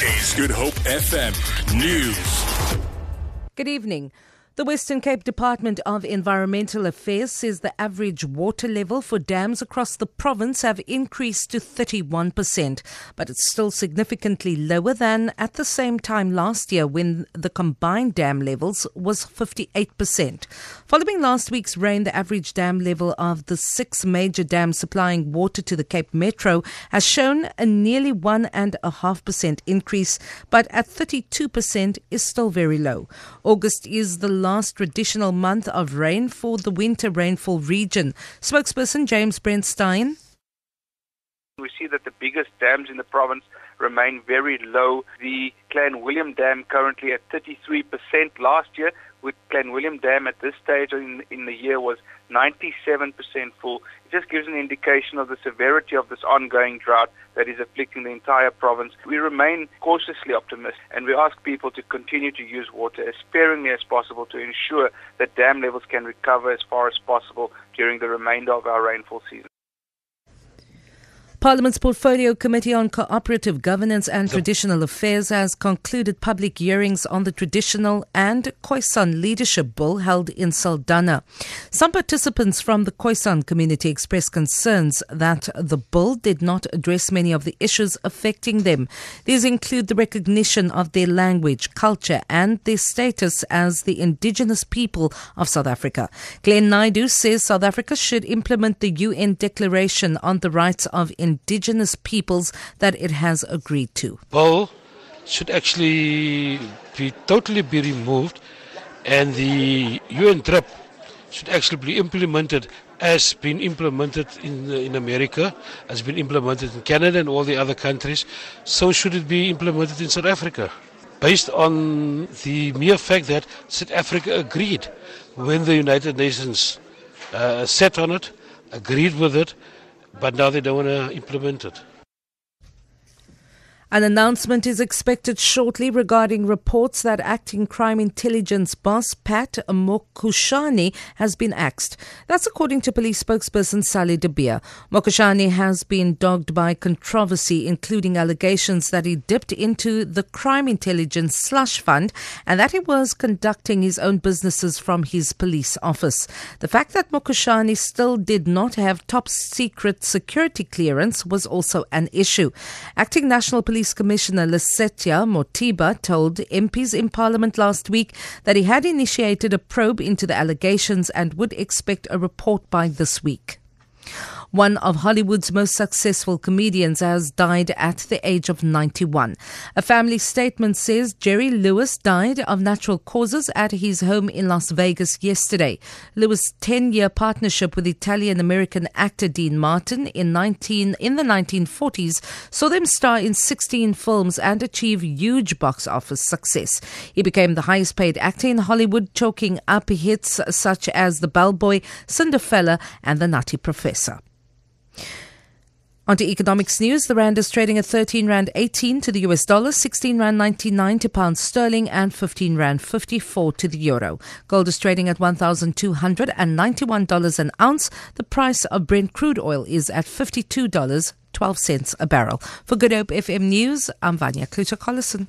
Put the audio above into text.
Is Good Hope FM News. Good evening. The Western Cape Department of Environmental Affairs says the average water level for dams across the province have increased to 31%, but it's still significantly lower than at the same time last year when the combined dam levels was 58%. Following last week's rain, the average dam level of the six major dams supplying water to the Cape Metro has shown a nearly 1.5% increase, but at 32% is still very low. August is the last traditional month of rain for the winter rainfall region. Spokesperson James Brent Styan. We see that the biggest dams in the province remain very low. The Clanwilliam Dam currently at 33% last year, with Clanwilliam Dam at this stage in, in the year was 97% full. It just gives an indication of the severity of this ongoing drought that is afflicting the entire province. We remain cautiously optimistic and we ask people to continue to use water as sparingly as possible to ensure that dam levels can recover as far as possible during the remainder of our rainfall season. Parliament's Portfolio Committee on Cooperative Governance and Traditional Affairs has concluded public hearings on the Traditional and Khoisan Leadership Bill held in Saldanha. Some participants from the Khoisan community expressed concerns that the bill did not address many of the issues affecting them. These include the recognition of their language, culture, and their status as the indigenous people of South Africa. Glenn Naidu says South Africa should implement the UN Declaration on the Rights of indigenous peoples that it has agreed to. Bill should actually be totally be removed and the UN DRIP should actually be implemented as been implemented in in America, has been implemented in Canada and all the other countries. So should it be implemented in South Africa, based on the mere fact that South Africa agreed when the United Nations uh, sat on it, agreed with it, but now they don't want to implement it. An announcement is expected shortly regarding reports that acting crime intelligence boss Pat Mokushane has been axed. That's according to police spokesperson Sally de Mokushane has been dogged by controversy, including allegations that he dipped into the crime intelligence slush fund and that he was conducting his own businesses from his police office. The fact that Mokushane still did not have top secret security clearance was also an issue. Acting National Police Police Commissioner Lesetja Mothiba told MPs in Parliament last week that he had initiated a probe into the allegations and would expect a report by this week. One of Hollywood's most successful comedians has died at the age of 91. A family statement says Jerry Lewis died of natural causes at his home in Las Vegas yesterday. Lewis' 10-year partnership with Italian-American actor Dean Martin in 19 in the 1940s saw them star in 16 films and achieve huge box office success. He became the highest paid actor in Hollywood, choking up hits such as The Bellboy, Cinderfella, and The Nutty Professor. On to economics news, the rand is trading at 13 rand 18 to the US dollar, 16 rand 99 to pound sterling, and 15 rand 54 to the euro. Gold is trading at $1,291 an ounce. The price of Brent crude oil is at $52.12 a barrel. For Good Hope FM News, I'm Vanya Kluter-Collison.